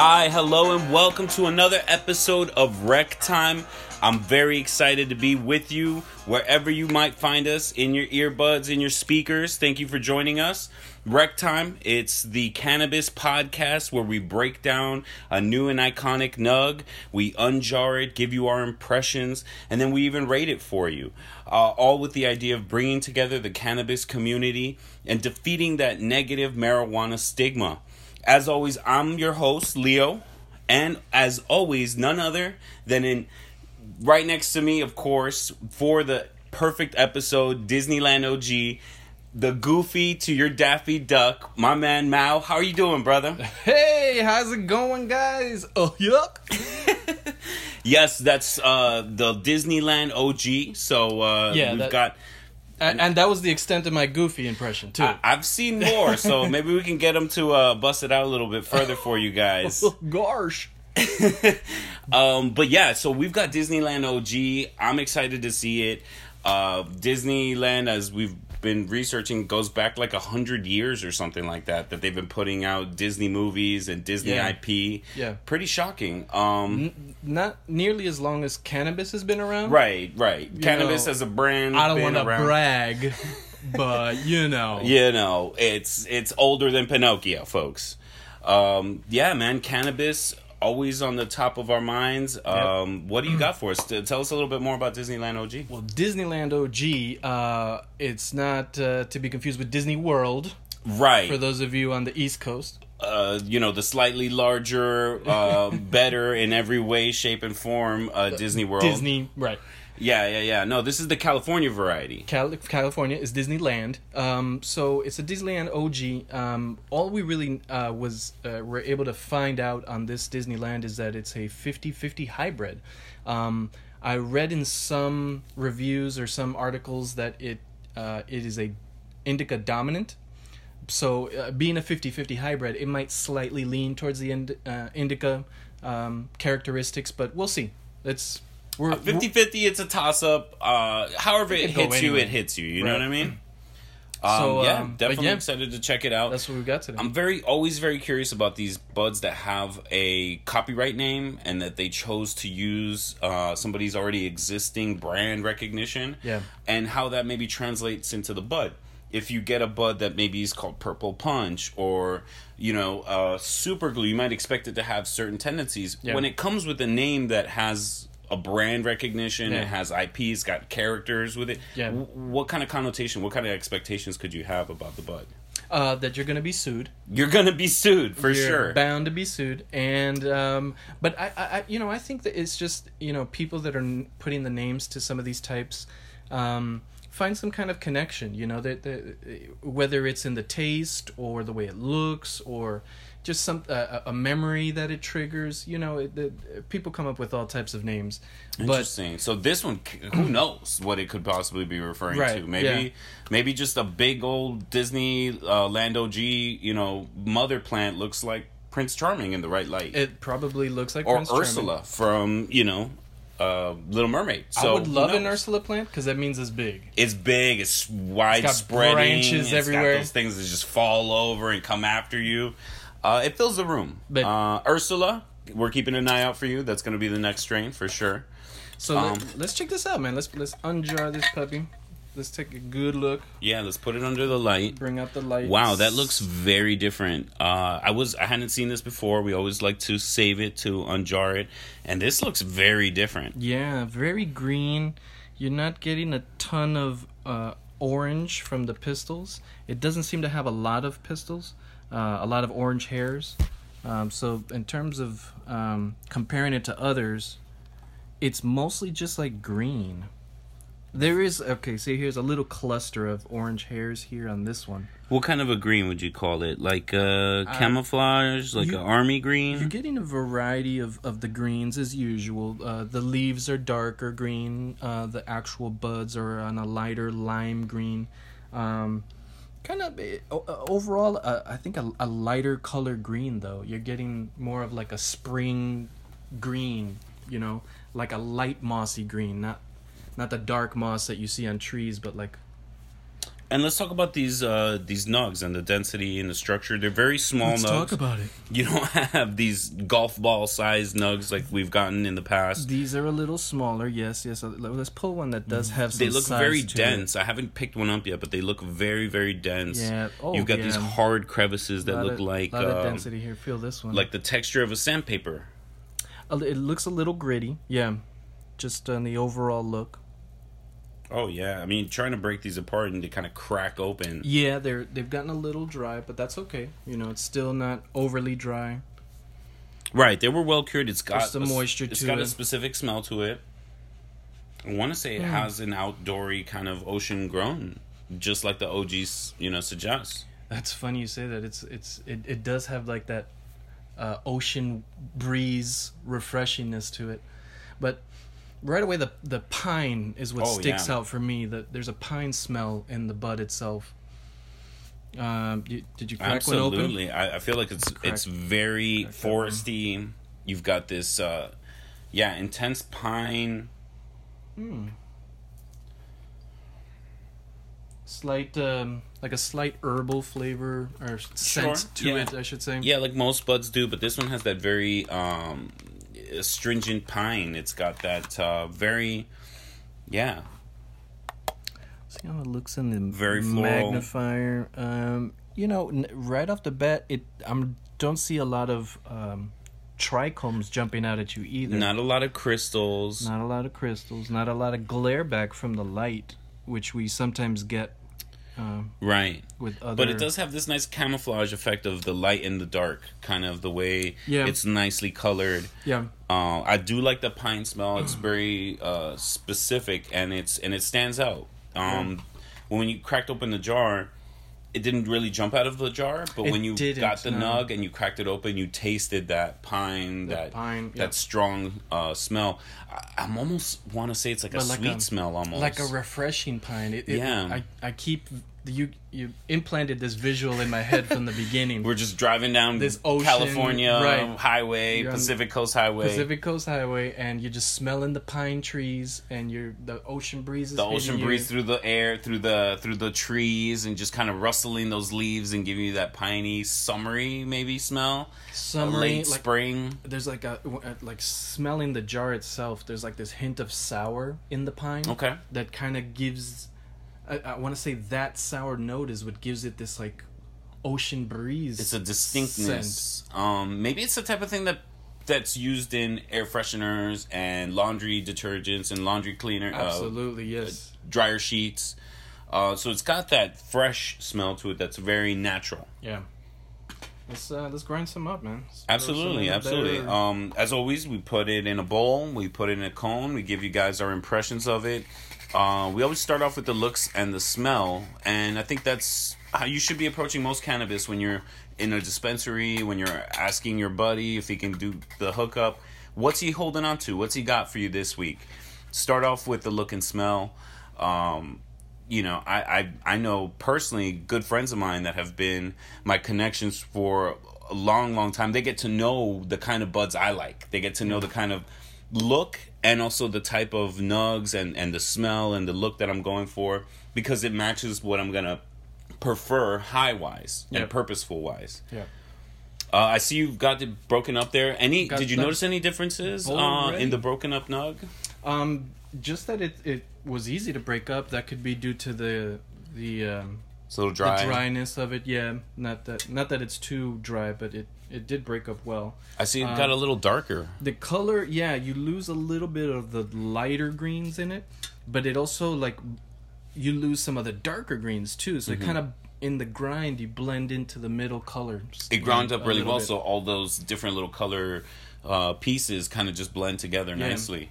Hi, hello, and welcome to another episode of Rec Time. I'm very excited to be with you wherever you might find us in your earbuds, in your speakers. Thank you for joining us. Rec Time, it's the cannabis podcast where we break down a new and iconic nug, we unjar it, give you our impressions, and then we even rate it for you. Uh, all with the idea of bringing together the cannabis community and defeating that negative marijuana stigma. As always, I'm your host, Leo, and as always, none other than in right next to me, of course, for the perfect episode, Disneyland OG, the Goofy to your Daffy Duck, my man Mao. How are you doing, brother? Hey, how's it going, guys? Oh, yuck. yes, that's uh, the Disneyland OG. So uh, Yeah, we've that- got. And, and that was the extent of my goofy impression, too. I, I've seen more, so maybe we can get them to uh, bust it out a little bit further for you guys. Gosh. um, but yeah, so we've got Disneyland OG. I'm excited to see it. Uh, Disneyland, as we've been researching, goes back like a hundred years or something like that. That they've been putting out Disney movies and Disney Yeah. IP. Yeah. pretty shocking. Um, Not nearly as long as cannabis has been around. right, right. Cannabis know, as a brand. I don't want to brag, but you know. You know, it's it's older than Pinocchio, folks. Um, yeah, man, cannabis always on the top of our minds. Um, what do you got for us? Tell us a little bit more about Disneyland OG. Well, Disneyland OG, uh, it's not uh, to be confused with Disney World Right. for those of you on the East Coast. uh, you know, the slightly larger, uh, better in every way, shape, and form uh, Disney World. Disney, right. Yeah, yeah, yeah. No, this is the California variety. Cal- California is Disneyland. Um, so it's a Disneyland OG. Um, all we really uh, was uh, were able to find out on this Disneyland is that it's a 50-50 hybrid. Um, I read in some reviews or some articles that it uh, it is a indica dominant. So uh, being a 50-50 hybrid, it might slightly lean towards the ind- uh, indica um, characteristics, but we'll see. It's we're 50 50, it's a toss up. Uh, however, it go hits you, anyway. it hits you. You know what I mean? Um, So, yeah, um, definitely yeah. excited to check it out. that's what we got today. I'm very always very curious about these buds that have a copyright name and that they chose to use uh, somebody's already existing brand recognition. Yeah. And how that maybe translates into the bud. If you get a bud that maybe is called Purple Punch or you know uh, Super Glue, you might expect it to have certain tendencies. Yeah. When it comes with a name that has a brand recognition, Yeah. it has IP, it's got characters with it. Yeah. w- what kind of connotation, what kind of expectations could you have about the bud? uh, that you're going to be sued. You're gonna be sued for You're sure. bound to be sued and um but I, I you know i think that it's just you know people that are n- putting the names to some of these types um find some kind of connection you know that that- whether it's in the taste or the way it looks or just some uh, a memory that it triggers you know it, the, people come up with all types of names but Interesting. so this one, who knows what it could possibly be referring Right, to? Maybe, yeah. maybe just a big old Disney uh, Land OG, you know, mother plant looks like Prince Charming in the right light, it probably looks like or Prince Charming. Ursula from you know, uh, Little Mermaid. So i would love an ursula plant because that means it's big It's big. It's widespread. branches everywhere. Got those things that just fall over and come after you. Uh, it fills the room. But- uh, Ursula, we're keeping an eye out for you. That's going to be the next strain for sure. So Um, let, let's check this out, man. Let's let's unjar this puppy. Let's take a good look. Yeah, let's put it under the light. Bring out the light. Wow, that looks very different. Uh, I was I hadn't seen this before. We always like to save it to unjar it, and this looks very different. Yeah, very green. You're not getting a ton of uh, orange from the pistils. It doesn't seem to have a lot of pistils, uh, a lot of orange hairs. Um, so in terms of um, comparing it to others, it's mostly just like green. There is okay. See, here's a little cluster of orange hairs here on this one. What kind of a green would you call it? Like uh, camouflage, like you- an army green. You're getting a variety of, of the greens as usual. Uh, the leaves are darker green. Uh, the actual buds are on a lighter lime green. Um, kind of eh, uh, overall, uh, I think a, a lighter color green though. You're getting more of like a spring green. You know, like a light mossy green, not not the dark moss that you see on trees, but like And let's talk about these uh, these nugs and the density and the structure. They're very small nugs. Let's nugs. talk about it. you don't have these golf ball sized nugs like we've gotten in the past. These are a little smaller. Yes, yes. Let's pull one that does have some They look very to it. dense. I haven't picked one up yet, but they look very, very dense. Yeah. Oh, You've got these hard crevices that look of- like lot of uh, density here. Feel this one. like the texture of a sandpaper. It looks a little gritty. Yeah, just on the overall look. Oh yeah, I mean trying to break these apart and to kind of crack open. Yeah, they're they've gotten a little dry, but that's okay. You know, it's still not overly dry. Right, they were well cured. It's got There's some a moisture It's to got a specific smell to it. I want to say it Hmm. has an outdoory kind of ocean grown, just like the OGs, you know, suggest. That's funny you say that. It's it's it, it does have like that uh, ocean breeze refreshingness to it, but right away the the pine is what Oh, sticks yeah. out for me. That there's a pine smell in the bud itself. Um, you, did you crack one open? Absolutely, I, I feel like it's it's very crack foresty. You've got this, uh, yeah, intense pine. Hmm. Slight, um, like a slight herbal flavor or scent Sure, to yeah. it, I should say. Yeah, like most buds do, but this one has that very um, astringent pine. It's got that uh, very, yeah, See how it looks in the Very floral. magnifier. Um, you know, n- right off the bat, it I'm don't see a lot of um, trichomes jumping out at you either. not a lot of crystals. Not a lot of crystals. Not a lot of glare back from the light, which we sometimes get um, Right. with other. But it does have this nice camouflage effect of the light and the dark, kind of the way Yeah. it's nicely colored. Yeah. Uh, I do like the pine smell. It's very uh, specific and it's and it stands out. Um, When you cracked open the jar, it didn't really jump out of the jar, but It when you got the no. nug and you cracked it open, you tasted that pine, That that pine, that yep. strong uh, smell. I, I'm almost want to say it's like a like sweet a- smell almost. Like a refreshing pine. It, it, Yeah. I, I keep you you implanted this visual in my head from the beginning. We're just driving down This ocean, California right. highway, Pacific Coast Highway. Pacific Coast Highway, and you're just smelling the pine trees, and you're the ocean breezes. the ocean you. breeze through the air, through the through the trees, and just kind of rustling those leaves and giving you that piney, summery maybe smell. summery, late like spring. there's like a uh, like smelling the jar itself. There's like this hint of sour in the pine. Okay. that kind of gives. I, I want to say that sour note is what gives it this like ocean breeze. It's a distinctness. Um, maybe it's the type of thing that that's used in air fresheners and laundry detergents and laundry cleaner, uh, Absolutely, yes. dryer sheets. Uh, so it's got that fresh smell to it that's very natural. Yeah. Let's uh, let's grind some up, man. Let's Absolutely, absolutely. Um, as always, we put it in a bowl. We put it in a cone. We give you guys our impressions of it. Uh, we always start off with the looks and the smell, and I think that's how you should be approaching most cannabis when you're in a dispensary. When you're asking your buddy if he can do the hookup, what's he holding on to? What's he got for you this week? Start off with the look and smell. Um, you know, I, I I know personally good friends of mine that have been my connections for a long, long time. They get to know the kind of buds I like. They get to know the kind of look and also the type of nugs and, and the smell and the look that I'm going for because it matches what I'm gonna prefer high wise and purposeful wise. yeah. Uh, I see you've got it broken up there. Any Got did you that notice any differences uh, in the broken up nug? Um, just that it it was easy to break up. That could be due to the the um, It's a little dry. the dryness of it. Yeah, not that not that it's too dry, but it it did break up well. I see it Uh, got a little darker. The color, yeah, you lose a little bit of the lighter greens in it, but it also like you lose some of the darker greens too. So it kind of in the grind you blend into the middle colors. Mm-hmm. it ground up really well bit. so all those different little color uh, pieces kind of just blend together Yeah. nicely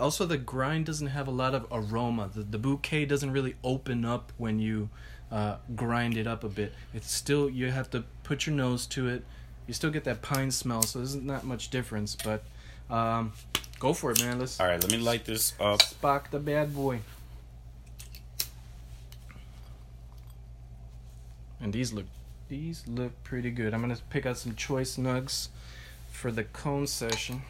Also, the grind doesn't have a lot of aroma. The, the bouquet doesn't really open up when you uh, grind it up a bit. It's still you have to put your nose to it. You still get that pine smell, so there's not much difference. But um, go for it, man. Let's all right let me light this up Spock the bad boy. And these look these look pretty good. I'm gonna pick out some choice nugs for the cone session.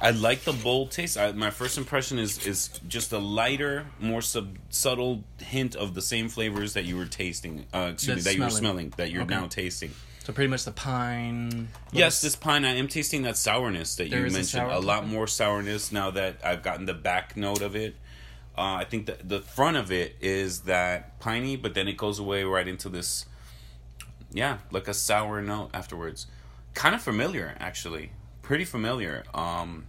I like the bold taste. I, my first impression is is just a lighter, more sub, subtle hint of the same flavors that you were tasting. Uh, excuse That's me, that you were smelling. smelling, that you're Okay. now tasting. So pretty much the pine. Yes, this pine. I am tasting that sourness that There you is a mentioned. A, lot more sourness now that I've gotten the back note of it. Uh, I think that the front of it is that piney, but then it goes away right into this, yeah, like a sour note afterwards. Kind of familiar, actually. Pretty familiar. Um,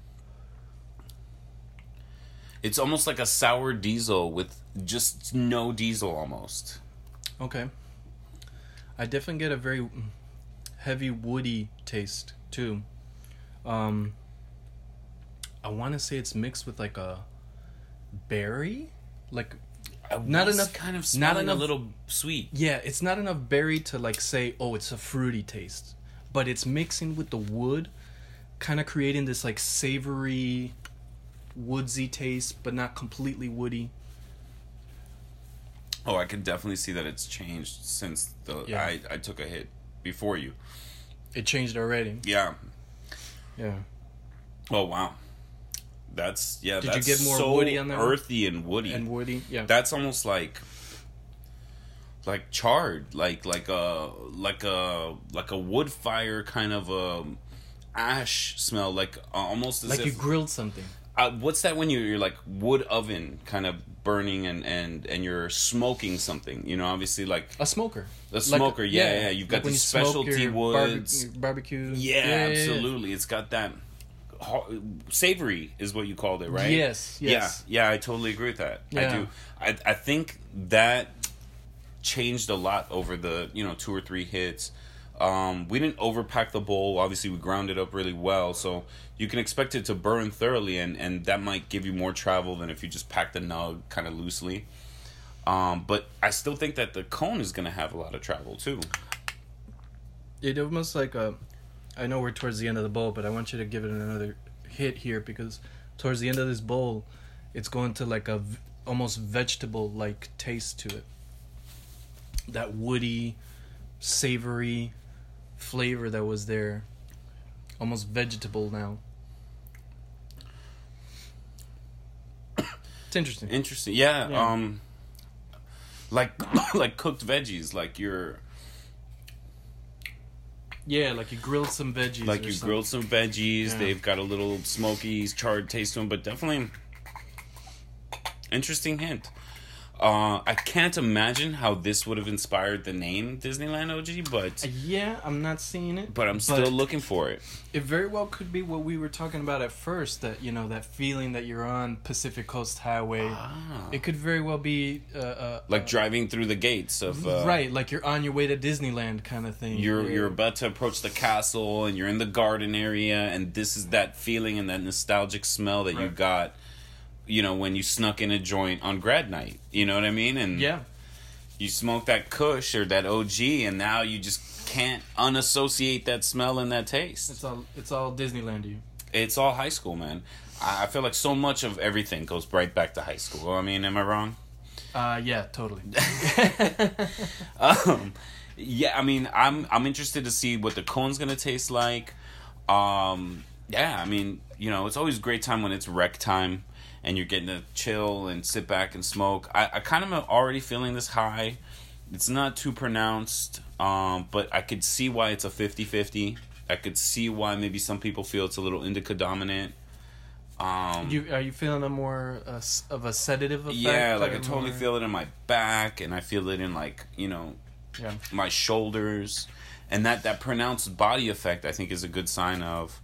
it's almost like a sour diesel with just no diesel almost. Okay. I definitely get a very mm, heavy woody taste too. Um I want to say it's mixed with like a berry, like I Not was enough- kind of not enough- a little sweet. yeah, it's not enough berry to like say oh it's a fruity taste, but it's mixing with the wood, kind of creating this like savory woodsy taste, but not completely woody. Oh, I can definitely see that it's changed since the Yeah. I, I took a hit before you. It changed already. Yeah. Yeah. Oh wow. That's yeah. Did you that's get more so woody on that one? Earthy and woody. And woody, yeah. that's almost like like charred, like like a like a like a wood fire kind of a ash smell, like uh, almost as like you grilled something. Uh, what's that when you, you're like wood oven kind of burning and and and you're smoking something you know obviously like A smoker. a Like- smoker yeah yeah, you've got like the you specialty woods. barbe- barbecue. yeah, absolutely. It's got that savory is what you called it right? Yes, yes. yeah yeah i totally agree with that. I do. I, I think that changed a lot over the you know two or three hits um, we didn't overpack the bowl obviously we ground it up really well so you can expect it to burn thoroughly and, and that might give you more travel than if you just pack the nug kind of loosely um, but i still think that the cone is going to have a lot of travel too It almost like a. I know we're towards the end of the bowl, but I want you to give it another hit here because towards the end of this bowl, it's going to like a v- almost vegetable like taste to it. That woody, savory flavor that was there, almost vegetable now. It's interesting. interesting yeah, Yeah. um like like cooked veggies like you're Yeah, like you grilled some veggies. like or you something. grilled some veggies Yeah. they've got a little smoky charred taste to them but definitely interesting hint uh, i can't imagine how this would have inspired the name disneyland og but Yeah, I'm not seeing it. but i'm still looking for it It very well could be what we were talking about at first. That you know that feeling that you're on Pacific Coast Highway. ah. It could very well be uh, uh, like uh, driving through the gates of uh, right, like you're on your way to Disneyland kind of thing. you're you're about to approach the castle and you're in the garden area and this is that feeling and that nostalgic smell that you got you know when you snuck in a joint on grad night you know what i mean? And yeah, you smoke that kush or that og and now you just can't unassociate that smell and that taste. It's all it's all Disneyland to you. it's all high school man. I I feel like so much of everything goes right back to high school. I mean am i wrong? Uh, yeah, totally. um, yeah, I mean, I'm I'm interested to see what the cone's gonna taste like. Um, yeah, I mean, you know, it's always great time when it's rec time and you're getting to chill and sit back and smoke. I, I kind of am already feeling this high. It's not too pronounced, um, but I could see why it's a 50-50. I could see why maybe some people feel it's a little indica dominant. Um, you are you feeling a more uh, of a sedative effect? yeah, like I totally more- feel it in my back, and I feel it in like you know Yeah. my shoulders and that that pronounced body effect i think is a good sign of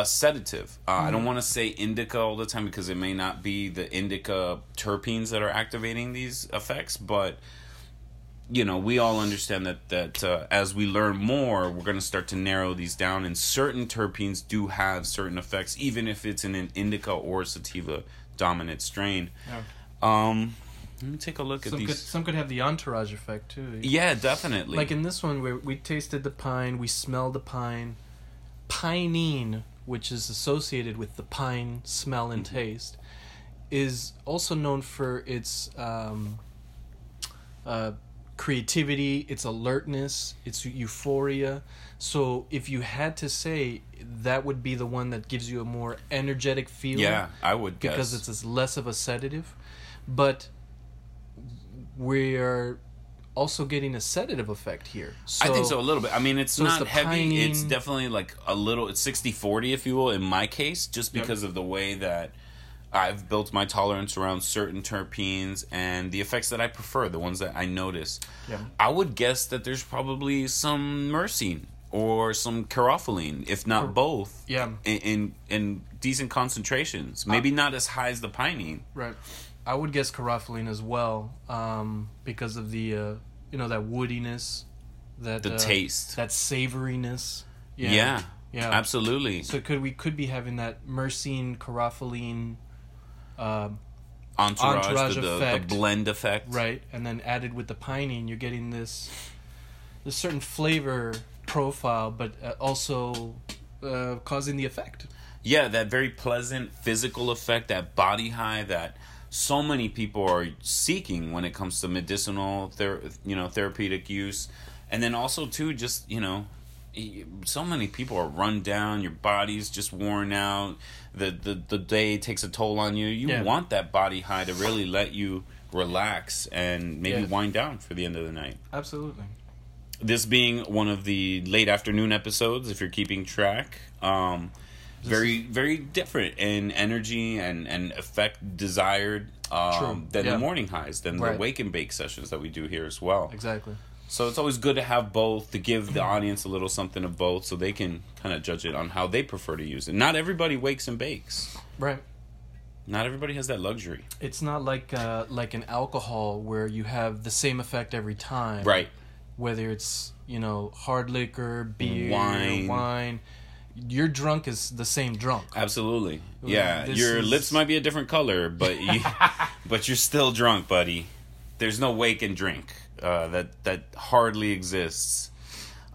a sedative uh, i don't want to say indica all the time because it may not be the indica terpenes that are activating these effects but you know we all understand that that uh, as we learn more we're going to start to narrow these down and certain terpenes do have certain effects even if it's in an indica or sativa dominant strain Yeah. um let me take a look at Some these could some could have the entourage effect too. yeah definitely Like in this one, where we tasted the pine, we smelled the pine. Pinene, which is associated with the pine smell and taste, is also known for its um, uh, creativity, it's alertness, it's euphoria. So if you had to say that would be the one that gives you a more energetic feeling. Yeah, I would because guess. it's less of a sedative, but we are also getting a sedative effect here. So, I think so a little bit. I mean, it's so not the heavy. It's definitely like a little. It's 60-40, if you will, in my case, just Yep. because of the way that I've built my tolerance around certain terpenes and the effects that I prefer, the ones that I notice. Yeah. I would guess that there's probably some myrcene or some caryophyllene, if not both. Yeah. In, in in decent concentrations, maybe not as high as the pinene. Right. I would guess caryophyllene as well, um, because of the uh, you know that woodiness, that The uh, taste. that savoriness. Yeah. Yeah. Yeah. Absolutely. So could we could be having that myrcene, caryophyllene, uh, entourage, entourage the, the, the effect. blend effect. right, and then added with the pinene, you're getting this this certain flavor profile, but uh, also uh, causing the effect. Yeah, that very pleasant physical effect, that body high that so many people are seeking when it comes to medicinal, ther- you know, therapeutic use, and then also too, just you know, so many people are run down. Your body's just worn out. The the the day takes a toll on you. You Yeah. want that body high to really let you relax and maybe Yeah. wind down for the end of the night. Absolutely. this being one of the late afternoon episodes if you're keeping track um very very different in energy and and effect desired um True. than Yeah. the morning highs than Right. the wake and bake sessions that we do here as well Exactly. so it's always good to have both to give the audience a little something of both so they can kind of judge it on how they prefer to use it not everybody wakes and bakes Right. not everybody has that luxury It's not like uh, like an alcohol where you have the same effect every time. right Whether it's you know hard liquor, beer, Wine. wine. Your drunk is the same drunk. Absolutely. Yeah, this your is- lips might be a different color, but you, but you're still drunk, buddy. There's no wake and drink. Uh, that that hardly exists.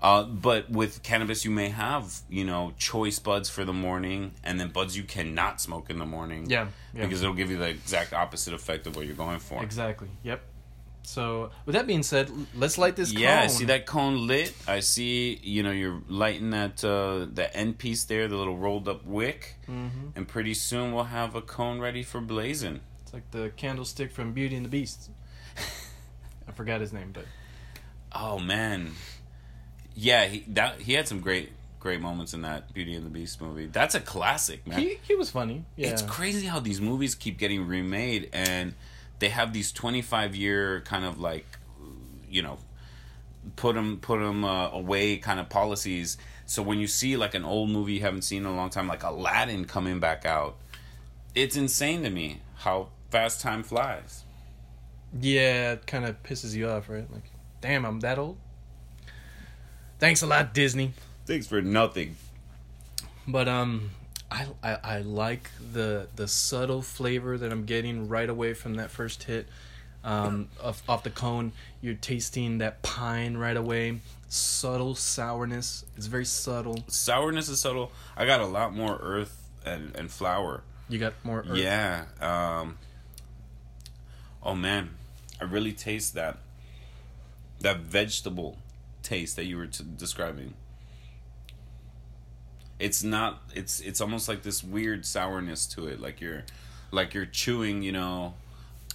Uh, but with cannabis, you may have you know choice buds for the morning, and then buds you cannot smoke in the morning. Yeah, yeah. because it'll give you the exact opposite effect of what you're going for. Exactly. Yep. So with that being said, let's light this. Yeah, I see that cone lit. I see, you know, you're lighting that uh, the end piece there, the little rolled up wick, Mhm. and pretty soon we'll have a cone ready for blazing. It's like the candlestick from Beauty and the Beast. I forgot his name, but Oh man, yeah, he that he had some great great moments in that Beauty and the Beast movie. That's a classic, man. he he was funny. Yeah. It's crazy how these movies keep getting remade and they have these 25 year kind of like you know put them put them uh, away kind of policies. So when you see like an old movie you haven't seen in a long time like Aladdin coming back out, it's insane to me how fast time flies. Yeah, it kind of pisses you off, right? Like, damn, I'm that old. Thanks a lot, Disney. Thanks for nothing. But um, I, I I like the the subtle flavor that I'm getting right away from that first hit. Um, off off the cone, you're tasting that pine right away. Subtle sourness. It's very subtle. Sourness is subtle. I got a lot more earth and, and flour. You got more. Earth. Yeah. Um, oh man, I really taste that that vegetable taste that you were t- describing. It's not. It's it's almost like this weird sourness to it, like you're like you're chewing, you know,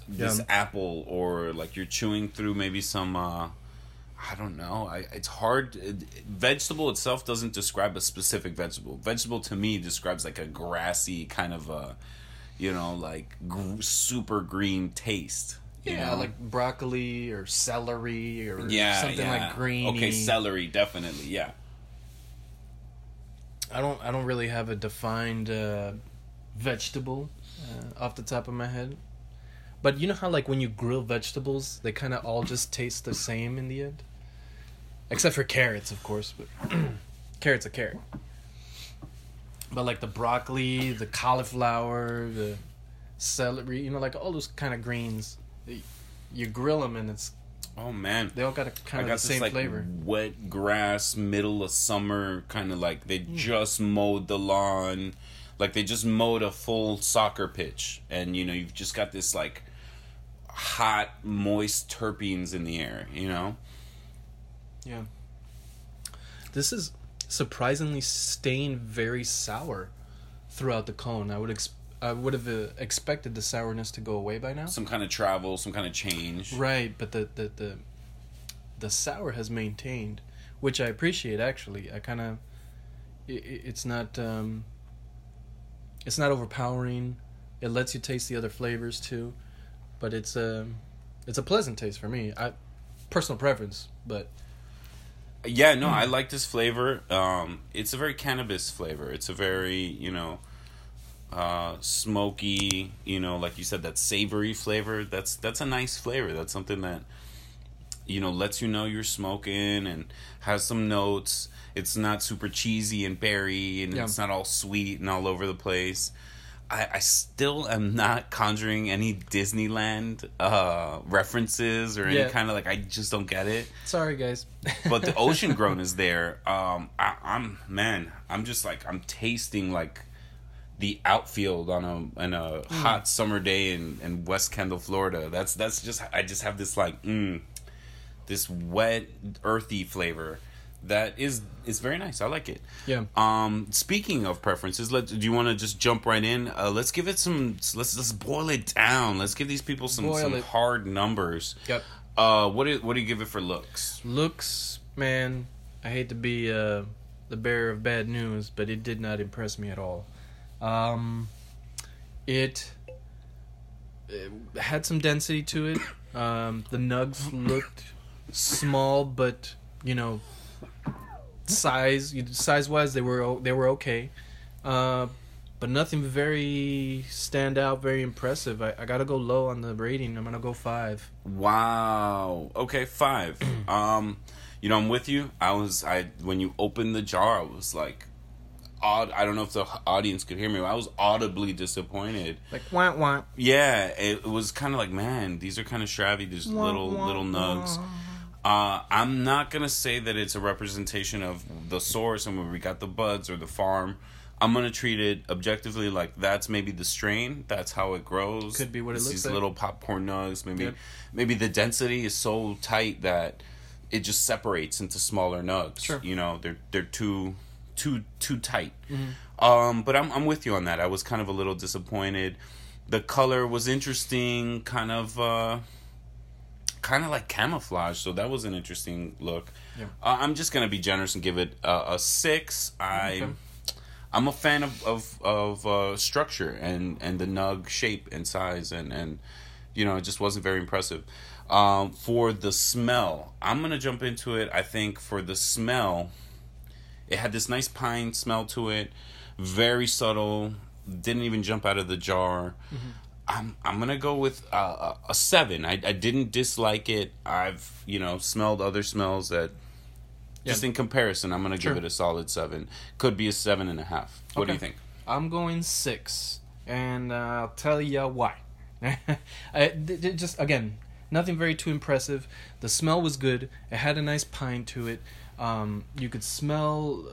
this Yeah. apple, or like you're chewing through maybe some. uh I don't know. I, it's hard. It, vegetable itself doesn't describe a specific vegetable. Vegetable to me describes like a grassy kind of a, you know, like gr- super green taste. you Yeah, know? like broccoli or celery or yeah, something yeah. like green. Okay, celery definitely. Yeah. I don't I don't really have a defined uh, vegetable uh, off the top of my head. But you know how like when you grill vegetables, they kind of all just taste the same in the end. Except for carrots, of course, but carrot's a carrot. But like the broccoli, the cauliflower, the celery, you know, like all those kind of greens, you grill them and it's Oh man. they all got a kind of got the this same like flavor. wet grass, middle of summer, kind of like they hmm. just mowed the lawn, like they just mowed a full soccer pitch, and you know you've just got this like hot, moist terpenes in the air. You know. Yeah. This is surprisingly staying very sour throughout the cone. I would ex- I would have uh, expected the sourness to go away by now. Some kind of travel, some kind of change. Right, but the the the, the sour has maintained, which I appreciate actually. I kind of it, it's not um it's not overpowering. It lets you taste the other flavors too, but it's a it's a pleasant taste for me. I personal preference, but Yeah, no, I like this flavor. Um, it's a very cannabis flavor. It's a very, you know, uh, smoky, you know, like you said, that savory flavor. That's that's a nice flavor. That's something that, you know, lets you know you're smoking and has some notes. It's not super cheesy and berry, and Yeah. it's not all sweet and all over the place. I, I still am not conjuring any Disneyland uh, references or any Yeah. kind of like I just don't get it sorry guys. but the ocean grown is there. Um, I, I'm man, I'm just like I'm tasting like the outfield on a on a hot summer day in, in West Kendall, Florida. That's that's just I just have this like mm, this wet earthy flavor that is is very nice. I like it. Yeah. Um, speaking of preferences, let do you want to just jump right in? Uh, let's give it some. Let's let's boil it down. Let's give these people some Boil some it. hard numbers. Yep. Uh, what do what do you give it for looks? Looks, man, I hate to be uh, the bearer of bad news, but it did not impress me at all. Um, it, it had some density to it. Um, the nugs looked small, but you know, size size wise, they were they were okay. Uh, but nothing very stand out, very impressive. I, I gotta go low on the rating. I'm gonna go five. Wow. Okay, five. um, you know, I'm with you. I was I when you opened the jar, I was like, odd. I don't know if the audience could hear me. But I was audibly disappointed. Like wah wah. Yeah, it was kind of like, man, these are kind of shabby. These Wah, little wah, little nugs. Uh, I'm not gonna say that it's a representation of the source and where we got the buds or the farm. I'm gonna treat it objectively like that's maybe the strain. That's how it grows. Could be what it It's looks these like. little popcorn nugs. Maybe maybe the density is so tight that it just separates into smaller nugs. Sure. You know, they're they're too too too tight. Mm-hmm. Um, but I'm I'm with you on that. I was kind of a little disappointed. The color was interesting, kind of uh kind of like camouflage, so that was an interesting look. Yeah. Uh, I'm just gonna be generous and give it uh, a six. I Okay. I'm a fan of of of uh, structure and and the nug shape and size and and you know it just wasn't very impressive. Um, for the smell, I'm gonna jump into it. I think for the smell, it had this nice pine smell to it, very subtle. Didn't even jump out of the jar. I'm I'm gonna go with uh, a, a seven. I I didn't dislike it. I've you know smelled other smells that. Just Yeah. in comparison, I'm gonna Sure. give it a solid seven. Could be a seven and a half. What do you think? I'm going six, and uh, I'll tell you why. I, just again, nothing very too impressive. The smell was good. It had a nice pine to it. Um, you could smell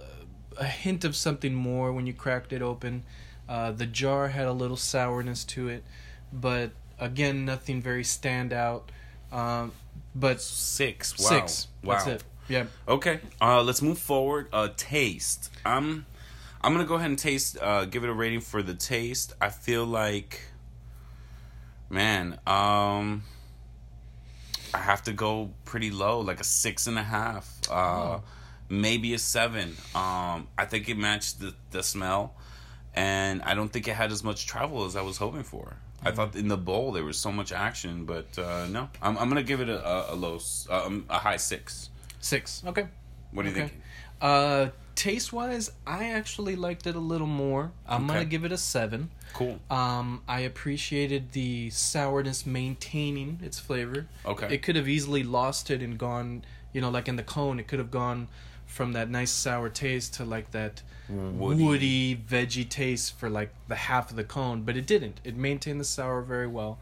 a hint of something more when you cracked it open. Uh, the jar had a little sourness to it, but again, nothing very standout. Um, but Six. Wow. six. Wow. That's it. Yeah. Okay. Uh, let's move forward. Uh, taste. I'm, I'm gonna go ahead and taste. Uh, give it a rating for the taste. I feel like, man, um, I have to go pretty low, like a six and a half. Uh, Oh. maybe a seven. Um, I think it matched the the smell, and I don't think it had as much travel as I was hoping for. I Mm. thought in the bowl there was so much action, but uh, no. I'm, I'm gonna give it a, a, a low, s- um, a high six. Six. Okay. What do you Okay. think? Uh, taste wise, I actually liked it a little more. I'm gonna give it a seven. Cool. Um, I appreciated the sourness maintaining its flavor. Okay. It could have easily lost it and gone, you know, like in the cone, it could have gone from that nice sour taste to like that Woody. woody, veggie taste for like the half of the cone, but it didn't. It maintained the sour very well.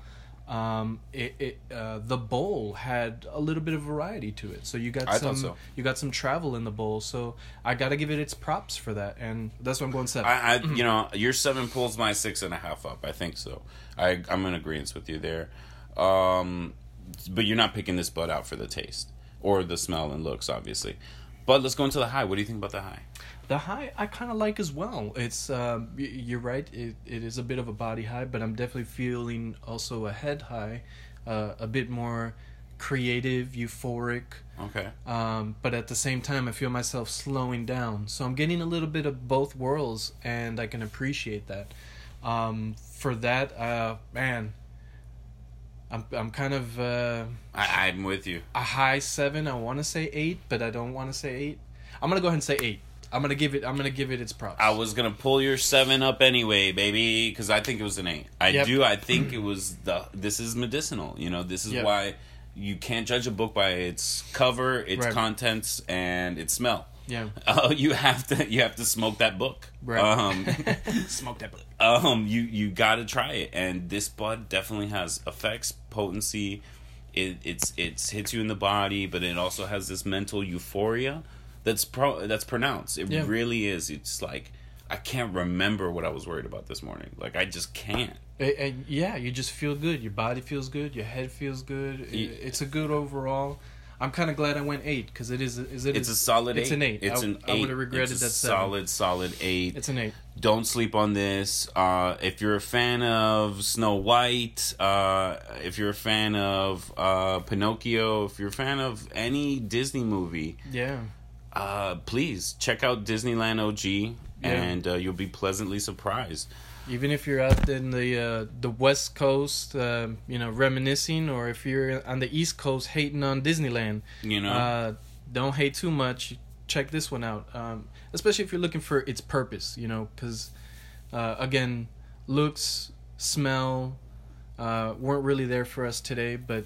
Um, it, it uh, the bowl had a little bit of variety to it, so you got I some so. you got some travel in the bowl. So I got to give it its props for that, and that's why I'm going seven. I, I, you know, your seven pulls my six and a half up. I think so. I, I'm in agreement with you there. Um, but you're not picking this bud out for the taste or the smell and looks, obviously. But let's go into the high. What do you think about the high? The high I kind of like as well. It's um, you're right. It, it is a bit of a body high, but I'm definitely feeling also a head high, uh, a bit more creative, euphoric. Okay. Um, but at the same time, I feel myself slowing down. So I'm getting a little bit of both worlds, and I can appreciate that. Um, for that, uh, man, I'm I'm kind of uh, I, I'm with you. a high seven. I want to say eight, but I don't want to say eight. I'm gonna go ahead and say eight. I'm gonna give it. I'm gonna give it its props. I was gonna pull your seven up anyway, baby, because I think it was an eight. I Yep. do. I think it was the. This is medicinal. You know, this is Yep. why you can't judge a book by its cover, its Right. contents, and its smell. yeah. Uh, you have to. You have to smoke that book. Right. Um, Smoke that. Book. um, you you got to try it, and this bud definitely has effects, potency. It it's it's hits you in the body, but it also has this mental euphoria that's pro that's pronounced. It Yeah. really is. It's like I can't remember what I was worried about this morning. Like I just can't. And, and yeah, you just feel good. Your body feels good. Your head feels good. It- it's a good overall. I'm kind of glad I went eight because it is. Is it? It's a solid It's eight. an eight. It's I- an I would've regretted it's a that seven. solid, solid eight. It's an eight. don't sleep on this. Uh, if you're a fan of Snow White, uh, if you're a fan of uh, Pinocchio, if you're a fan of any Disney movie, Yeah. Uh, please check out Disneyland OG, Yeah. and uh, you'll be pleasantly surprised. Even if you're out in the uh, the West Coast, uh, you know, reminiscing, or if you're on the East Coast hating on Disneyland, You know, uh, don't hate too much. Check this one out, um, especially if you're looking for its purpose. You know, because uh, again, looks, smell uh, weren't really there for us today, but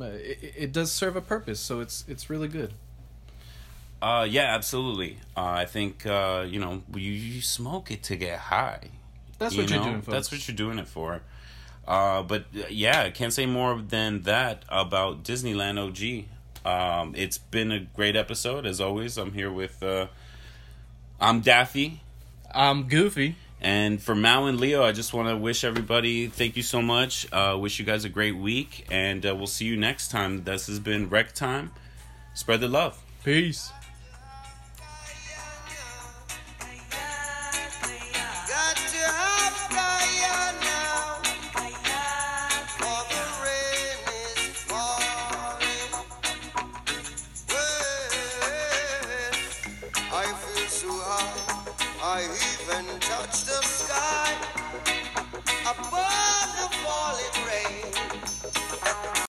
uh, it, it does serve a purpose. So it's it's really good. Uh, yeah, absolutely. Uh, I think uh, you know you, you smoke it to get high. That's you what you're doing. Folks. That's what you're doing it for. Uh, but yeah, I can't say more than that about Disneyland OG. Um, it's been a great episode as always. I'm here with uh, I'm Daffy, I'm goofy. and for Mao and Leo, I just want to wish everybody thank you so much. Uh, wish you guys a great week, and uh, we'll see you next time. This has been Rec Time. Spread the love. Peace.